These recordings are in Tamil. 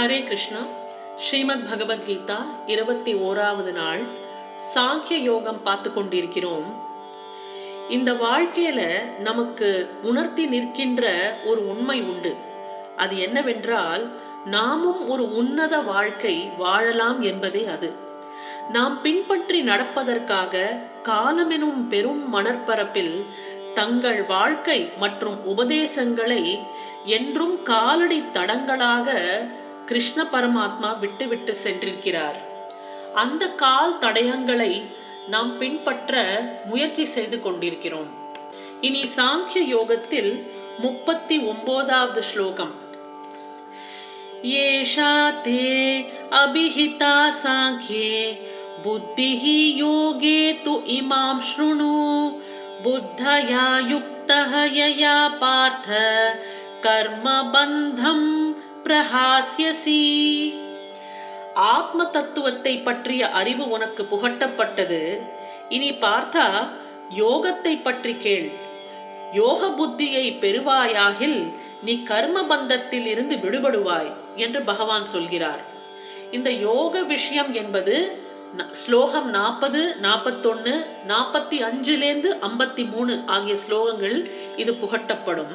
ஹரே கிருஷ்ணா. ஸ்ரீமத் பகவத்கீதா இருபத்தி ஓராவது நாள். சாங்கிய யோகம் பார்த்து கொண்டிருக்கிறோம். இந்த வாழ்க்கையில நமக்கு உணர்த்தி நிற்கின்ற ஒரு உண்மை உண்டு. அது என்னவென்றால் நாமும் ஒரு உன்னத வாழ்க்கை வாழலாம் என்பதே அது. நாம் பின்பற்றி நடப்பதற்காக காலமெனும் பெரும் மணற்பரப்பில் தங்கள் வாழ்க்கை மற்றும் உபதேசங்களை என்றும் காலடி தடங்களாக கிருஷ்ண பரமாத்மா விட்டுவிட்டு சென்றிருக்கிறார் அந்த கால் தடயங்களை நாம் பின்பற்ற முயற்சி செய்து கொண்டிருக்கிறோம் இனி சாங்கிய யோகத்தில் முப்பத்தி ஒன்பதாவது ஸ்லோகம் येषा ते अभिहिता साङ्ख्ये बुद्धिः योगे तु इमां शृणु बुद्धया युक्तः यया पार्थ कर्मबन्धं பிரகாசியசி. ஆத்ம தத்துவத்தை பற்றிய அறிவு உனக்கு புகட்டப்பட்டது. இனி பார்த்தா யோகத்தை பற்றி கேள். யோக புத்தியை பெறுவாயாகில் நீ கர்ம பந்தத்தில் இருந்து விடுபடுவாய் என்று பகவான் சொல்கிறார். இந்த யோக விஷயம் என்பது ஸ்லோகம் நாற்பது நாற்பத்தொன்னு நாற்பத்தி அஞ்சுலேருந்து ஐம்பத்தி மூணு ஆகிய ஸ்லோகங்கள் இது புகட்டப்படும்.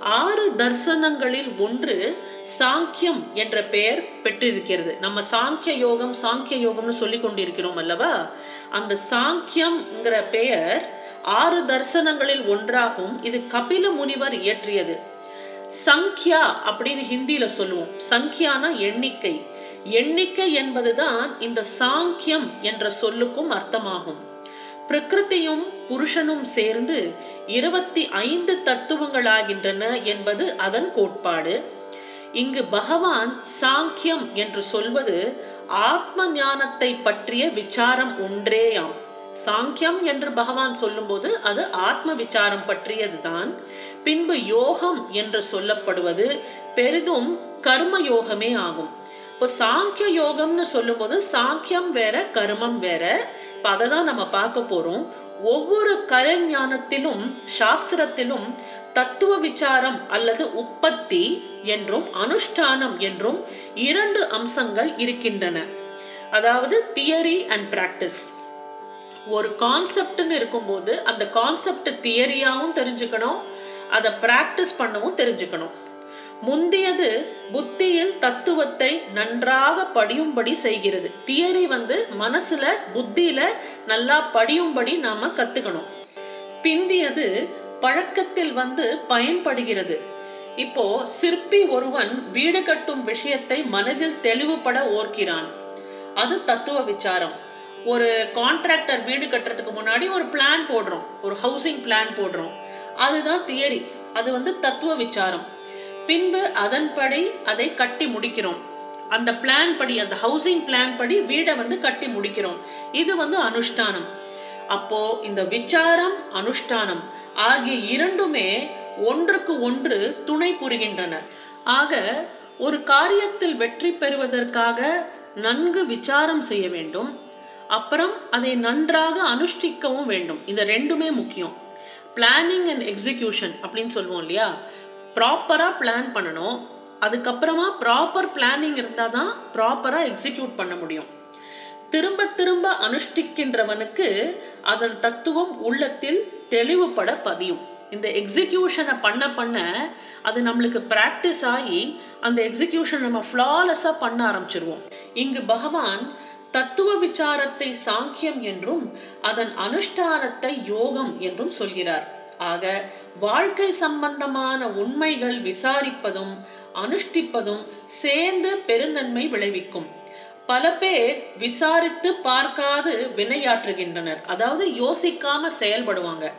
ஆறு தர்சனங்களில் ஒன்று சாங்கியம் என்ற பெயர் பெற்றிருக்கிறது. நம்ம சாங்கிய யோகம் சாங்கிய யோகம்னு சொல்லி கொண்டிருக்கிறோம் அல்லவா? அந்த சாங்கியம்ங்கிற பெயர் ஆறு தர்சனங்களில் ஒன்றாகும் இது கபில முனிவர் இயற்றியது. சங்கியா அப்படின்னு ஹிந்தியில சொல்லுவோம். சங்கியானா எண்ணிக்கை. எண்ணிக்கை என்பதுதான் இந்த சாங்கியம் என்ற சொல்லுக்கும் அர்த்தமாகும். பிரகிருதியும் புருஷனும் சேர்ந்து இருபத்தி ஐந்து தத்துவங்களாகின்றன என்பது அதன் கோட்பாடு. இங்கு பகவான் சாங்கியம் என்று சொல்வது ஆத்ம ஞானத்தை பற்றிய விசாரம் ஒன்றேயாம். சாங்கியம் என்று பகவான் சொல்லும்போது அது ஆத்ம விசாரம் பற்றியதுதான். பின்பு யோகம் என்று சொல்லப்படுவது பெரிதும் கர்ம யோகமே ஆகும். இப்போ சாங்கிய யோகம்னு சொல்லும்போது சாங்கியம் வேற கர்மம் வேற. இப்போ அதை தான் நம்ம பார்க்க போறோம். ஒவ்வொரு கலைஞானத்திலும் சாஸ்திரத்திலும் தத்துவ விசாரம் அல்லது உற்பத்தி என்றும் அனுஷ்டானம் என்றும் இரண்டு அம்சங்கள் இருக்கின்றன. அதாவது தியரி அண்ட் பிராக்டிஸ் ஒரு கான்செப்ட்னு இருக்கும்போது அந்த கான்செப்ட் தியரியாகவும் தெரிஞ்சுக்கணும் அதை பிராக்டிஸ் பண்ணவும் தெரிஞ்சுக்கணும். முந்தியது புத்தியில் தத்துவத்தை நன்றாக படியும்படி செய்கிறது. தியரி வந்து மனசுல புத்தியில நல்லா படியும்படி நாம கத்துக்கணும். பிந்தியது பழக்கத்தில் வந்து பயன்படுகிறது. இப்போ சிற்பி ஒருவன் வீடு கட்டும் விஷயத்தை மனதில் தெளிவுபட ஓர்க்கிறான். அது தத்துவ விசாரம். ஒரு கான்ட்ராக்டர் வீடு கட்டுறதுக்கு முன்னாடி ஒரு பிளான் போடுறோம். ஒரு ஹவுசிங் பிளான் போடுறோம். அதுதான் தியரி. அது வந்து தத்துவ விசாரம். பின்பு அதன்படி அதை கட்டி முடிக்கிறோம். அந்த பிளான் படி அந்த ஹவுசிங் பிளான் படி வீடை வந்து கட்டி முடிக்கிறோம். இது வந்து அனுஷ்டானம். அப்போ இந்த விசாரம் அனுஷ்டானம் ஆகிய இரண்டுமே ஒன்றுக்கு ஒன்று துணை புரிகின்றன. ஆக ஒரு காரியத்தில் வெற்றி பெறுவதற்காக நன்கு விசாரம் செய்ய வேண்டும். அப்புறம் அதை நன்றாக அனுஷ்டிக்கவும் வேண்டும். இந்த ரெண்டுமே முக்கியம். பிளானிங் அண்ட் எக்ஸிக்யூஷன் அப்படின்னு சொல்லுவோம் இல்லையா? ப்ராப்பராக பிளான் பண்ணணும். அதுக்கப்புறமா ப்ராப்பர் பிளானிங் இருந்தால் தான் ப்ராப்பராக எக்ஸிக்யூட் பண்ண முடியும். திரும்ப திரும்ப அனுஷ்டிக்கின்றவனுக்கு அதன் தத்துவம் உள்ளத்தில் தெளிவுபட பதியும். இந்த எக்ஸிக்யூஷனை பண்ண பண்ண அது நம்மளுக்கு ப்ராக்டிஸ் ஆகி அந்த எக்ஸிக்யூஷன் நம்ம ஃப்ளாலெஸ்ஸாக பண்ண ஆரம்பிச்சிருவோம். இங்கு பகவான் தத்துவ விசாரத்தை சாங்கியம் என்றும் அதன் அனுஷ்டானத்தை யோகம் என்றும் சொல்கிறார். ஆக வாழ்க்கை சம்பந்தமான உண்மைகள் விசாரிப்பதும் அனுஷ்டிப்பதும் சேர்ந்து பெருநன்மை விளைவிக்கும். பல பேர் விசாரித்து பார்க்காது வினையாற்றுகின்றனர். அதாவது யோசிக்காம செயல்படுவாங்க.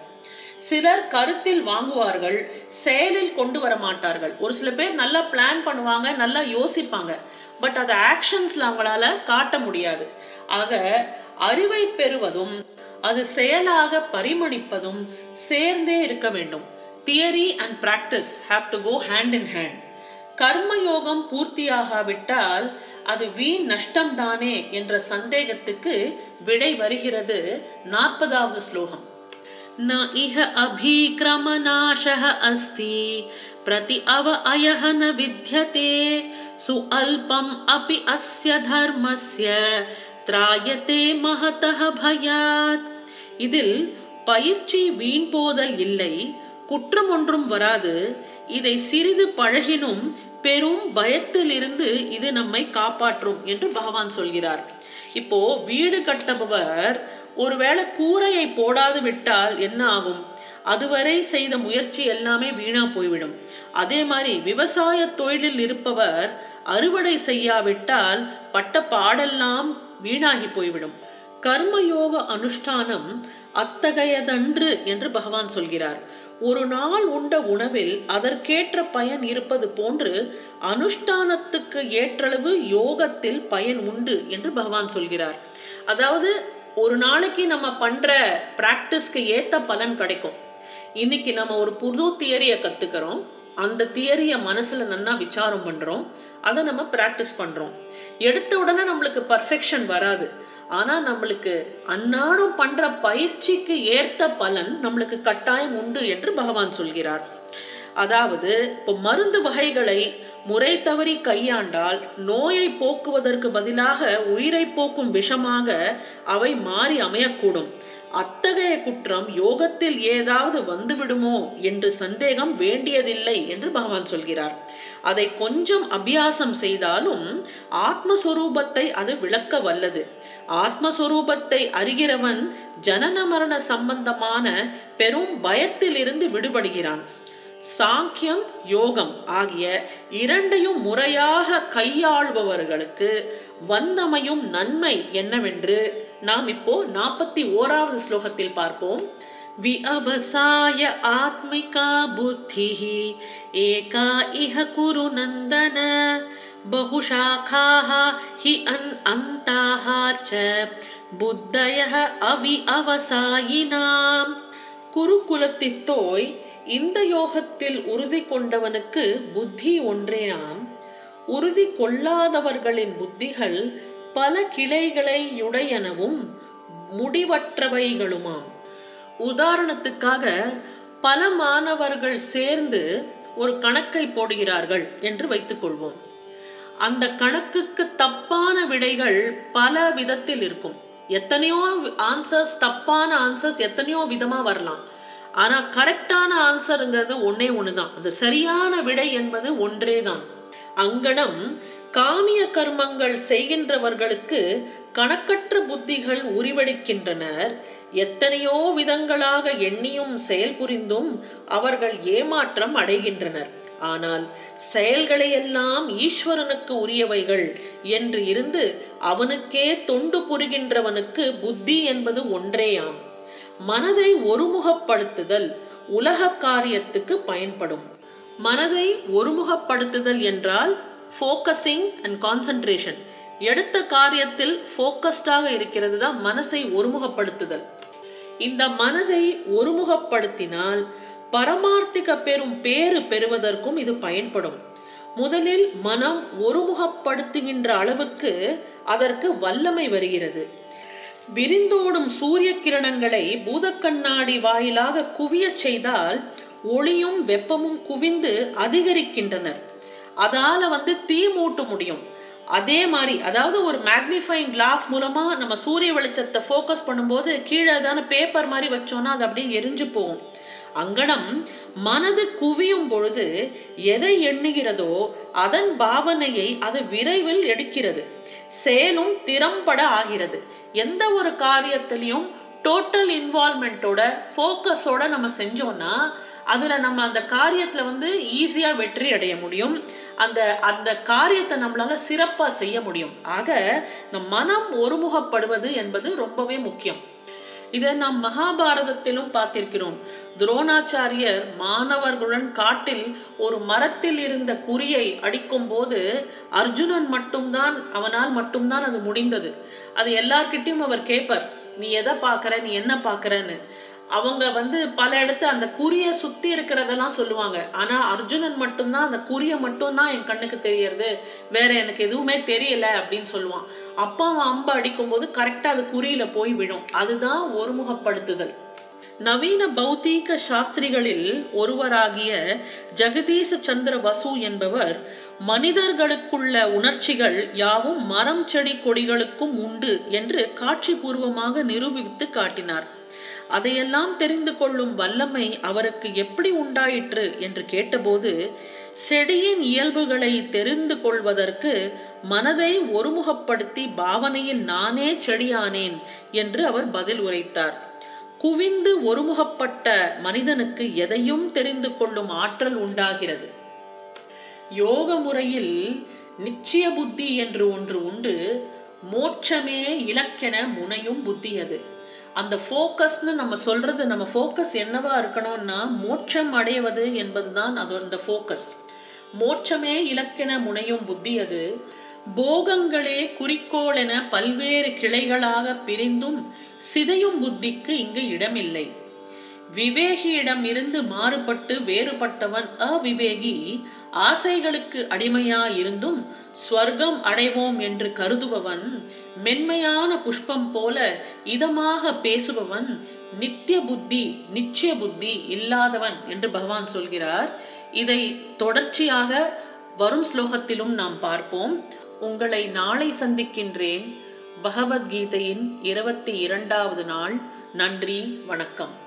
சிலர் கருத்தில் வாங்குவார்கள் செயலில் கொண்டு வர மாட்டார்கள். ஒரு சில பேர் நல்லா பிளான் பண்ணுவாங்க நல்லா யோசிப்பாங்க. பட் அதை ஆக்ஷன்ஸ்ல அவங்களால காட்ட முடியாது. ஆக அறிவை பெறுவதும் அது செயலாக பரிமணிப்பதும் சேர்ந்தே இருக்க வேண்டும் theory and practice have to go hand in hand கர்மயோகம் பூர்த்தியாகாவிட்டால் அது வீண் நஷ்டம்தானே என்ற சந்தேகத்துக்கு விடை வருகிறது நாற்பதாவது ஸ்லோகம் न इह अभीक्रमनाशः अस्ति प्रति अव अयः न विद्यते சுஅல்பம் அபி அஸ்ய தர்மஸ்ய திராயத்தே மகதः பயாத் இதில் பயிற்சி வீண் போதல் இல்லை குற்றம் ஒன்றும் வராது. இதை சிறிது பழகினும் பெரும் பயத்திலிருந்து இது நம்மை காப்பாற்றும் என்று பகவான் சொல்கிறார். இப்போ வீடு கட்டபவர் ஒருவேளை கூரையை போடாது விட்டால் என்ன ஆகும்? அதுவரை செய்த முயற்சி எல்லாமே வீணா போய்விடும். அதே மாதிரி விவசாய தொழிலில் இருப்பவர் அறுவடை செய்யாவிட்டால் பட்ட பாடெல்லாம் வீணாகி போய்விடும். கர்மயோக அனுஷ்டானம் அத்தகையதன்று என்று பகவான் சொல்கிறார். ஒரு நாள் உண்ட உணவில் அதற்கேற்ற பயன் இருப்பது போன்று அனுஷ்டானத்துக்கு ஏற்றளவு யோகத்தில் பயன் உண்டு என்று பகவான் சொல்கிறார். அதாவது ஒரு நாளைக்கு நம்ம பண்ற பிராக்டிஸ்க்கு ஏத்த பலன் கிடைக்கும். இன்னைக்கு நம்ம ஒரு புது தியரியை கத்துக்கிறோம். அந்த தியரியை மனசுல நன்னா விசாரம் பண்றோம். அதை நம்ம பிராக்டிஸ் பண்றோம். எடுத்த உடனே நம்மளுக்கு பர்ஃபெக்ஷன் வராது. ஆனால் நம்மளுக்கு அன்னாடம் பண்ற பயிற்சிக்கு ஏற்ற பலன் நம்மளுக்கு கட்டாயம் உண்டு என்று பகவான் சொல்கிறார். அதாவது இப்போ மருந்து வகைகளை முறை தவறி கையாண்டால் நோயை போக்குவதற்கு பதிலாக உயிரை போக்கும் விஷமாக அவை மாறி அமையக்கூடும். அத்தகைய குற்றம் யோகத்தில் ஏதாவது வந்துவிடுமோ என்று சந்தேகம் வேண்டியதில்லை என்று பகவான் சொல்கிறார். அதை கொஞ்சம் அபியாசம் செய்தாலும் ஆத்மஸ்வரூபத்தை அது விளக்க வல்லது. ஆத்மஸ்வரூபத்தை அறிகிறவன் ஜனன மரண சம்பந்தமான பெரும் பயத்திலிருந்து விடுபடுகிறான். சாங்கியம் யோகம் ஆகிய இரண்டையும் முறையாக கையாள்பவர்களுக்கு வந்தமையும் நன்மை என்னவென்று நாம் இப்போ நாற்பத்தி ஓராவது ஸ்லோகத்தில் பார்ப்போம். விஅவசாய ஆத்மிகா புத்தி ஏகா இஹ குரு நந்தன बहुशाखाः हि अन् अन्ताः च புத்தயः அவி அவசாயினாம் குருகுலத்தித்தோய் இந்த யோகத்தில் உறுதி கொண்டவனுக்கு புத்தி ஒன்றேனாம் உறுதி கொள்ளாதவர்களின் புத்திகள் பல கிளைகளை யுடையனவும் முடிவற்றவைகளுமாம் உதாரணத்துக்காக பல மாணவர்கள் சேர்ந்து ஒரு கணக்கை போடுகிறார்கள் என்று வைத்துக்கொள்வோம் அந்த கணக்குக்கு தப்பான விடைகள் பல விதத்தில் இருக்கும். எத்தனையோ ஆன்சர்ஸ் தப்பான ஆன்சர்ஸ் எத்தனையோ விதமாக வரலாம். ஆனால் கரெக்டான ஆன்சருங்கிறது ஒன்னே தான் அந்த சரியான விடை என்பது ஒன்றே தான் அங்கனம் காமிய கர்மங்கள் செய்கின்றவர்களுக்கு கணக்கற்ற புத்திகள் உருவெடுக்கின்றனர். எத்தனையோ விதங்களாக எண்ணியும் செயல்புரிந்தும் அவர்கள் ஏமாற்றம் அடைகின்றனர். ஆனால் செயல்களையெல்லாம் ஈஸ்வரனுக்கு உரியவைகள் என்று இருந்து அவனுக்கே தொண்டு புரிகின்றவனுக்கு புத்தி என்பது ஒன்றேயாம். மனதை ஒருமுகப்படுத்துதல் உலக காரியத்துக்கு பயன்படும். மனதை ஒருமுகப்படுத்துதல் என்றால் ஃபோக்கஸிங் அண்ட் கான்சன்ட்ரேஷன் எடுத்த காரியத்தில் ஃபோக்கஸ்டாக இருக்கிறது தான் மனசை ஒருமுகப்படுத்துதல். இந்த மனதை ஒருமுகப்படுத்தினால் பரமார்த்திக பெறும் பேறு பெறுவதற்கும் இது பயன்படும். முதலில் மனம் ஒருமுகப்படுத்துகின்ற அளவுக்கு அதற்கு வல்லமை வருகிறது. விரிந்தோடும் சூரிய கிரணங்களை பூதக்கண்ணாடி வாயிலாக குவியச் செய்தால் ஒளியும் வெப்பமும் குவிந்து அதிகரிக்கின்றனர். அதால வந்து தீ மூட்ட முடியும். அதே மாதிரி அதாவது ஒரு மேக்னிஃபைங் கிளாஸ் மூலமா நம்ம சூரிய வெளிச்சத்தை ஃபோக்கஸ் பண்ணும்போது கீழே தானே பேப்பர் மாதிரி வச்சோம்னா அது அப்படியே எரிஞ்சு போகும். அங்கனம் மனது குவியும் பொழுது எதை எண்ணுகிறதோ அதன் பாவனையை அது விரைவில் எடுக்கிறது. செயலும் திறம்பட ஆகிறது. எந்த ஒரு காரியத்திலையும் டோட்டல் இன்வால்மெண்ட்டோட ஃபோக்கஸோட நம்ம செஞ்சோம்னா அதில் நம்ம அந்த காரியத்தில் வந்து ஈஸியாக வெற்றி அடைய முடியும். அந்த அந்த காரியத்தை நம்மளால சிறப்பாக செய்ய முடியும். ஆக இந்த மனம் ஒருமுகப்படுவது என்பது ரொம்பவே முக்கியம். இதை நாம் மகாபாரதத்திலும் பார்த்திருக்கிறோம். துரோணாச்சாரியர் மாணவர்களுடன் காட்டில் ஒரு மரத்தில் இருந்த குறியை அடிக்கும் போது அர்ஜுனன் மட்டும்தான் அவனால் மட்டும்தான் அது முடிந்தது. அது எல்லார்கிட்டையும் அவர் கேட்பார் நீ எதை பார்க்குற? நீ என்ன பார்க்குறன்னு? அவங்க வந்து பல இடத்து அந்த குறியை சுற்றி இருக்கிறதெல்லாம் சொல்லுவாங்க. ஆனால் அர்ஜுனன் மட்டும்தான் அந்த குறியை மட்டும்தான் என் கண்ணுக்கு தெரியறது. வேற எனக்கு எதுவுமே தெரியல அப்படின்னு சொல்லுவான். அப்பா அவன் அம்பு அடிக்கும்போது கரெக்டாக அது குறியில் போய் விடும் அதுதான் ஒருமுகப்படுத்துதல். நவீன பௌத்தீக சாஸ்திரிகளில் ஒருவராகிய ஜெகதீச சந்திர வசு என்பவர் மனிதர்களுக்குள்ள உணர்ச்சிகள் யாவும் மரம் செடி கொடிகளுக்கும் உண்டு என்று காட்சிபூர்வமாக நிரூபித்து காட்டினார். அதையெல்லாம் தெரிந்து கொள்ளும் வல்லமை அவருக்கு எப்படி உண்டாயிற்று என்று கேட்டபோது செடியின் இயல்புகளை தெரிந்து கொள்வதற்கு மனதை ஒருமுகப்படுத்தி பாவனையில் நானே செடியானேன் என்று அவர் பதில் உரைத்தார். குவிந்து ஒருமுகப்பட்ட மனிதனுக்கு எதையும் தெரிந்து கொள்ளும் ஆற்றல் உண்டாகிறது. யோக முறையில் நிச்சய புத்தி என்று ஒன்று உண்டு மோட்சமே இலக்கென முனையும் புத்தி அது. அந்த ஃபோக்கஸ்னு நம்ம சொல்றது நம்ம ஃபோக்கஸ் என்னவா இருக்கணும்னா மோட்சம் அடைவது என்பதுதான் அது அந்த ஃபோக்கஸ். மோட்சமே இலக்கென முனையும் புத்தி அது. போகங்களே குறிக்கோள் என பல்வேறு கிளைகளாக பிரிந்தும் சிதையும் புத்திக்கு இங்கு இடமில்லை. விவேகியிடம் இருந்து மாறுபட்டு வேறுபட்டவன் அவிவேகி ஆசைகளுக்கு அடிமையாயிருந்தும் ஸ்வர்க்கம் அடைவோம் என்று கருதுபவன் மென்மையான புஷ்பம் போல இதமாக பேசுபவன் நித்திய புத்தி நிச்சய புத்தி இல்லாதவன் என்று பகவான் சொல்கிறார். இதை தொடர்ச்சியாக வரும் ஸ்லோகத்திலும் நாம் பார்ப்போம். உங்களை நாளை சந்திக்கின்றேன். பகவத்கீதையின் இருபத்தி இரண்டாவது நாள். நன்றி வணக்கம்.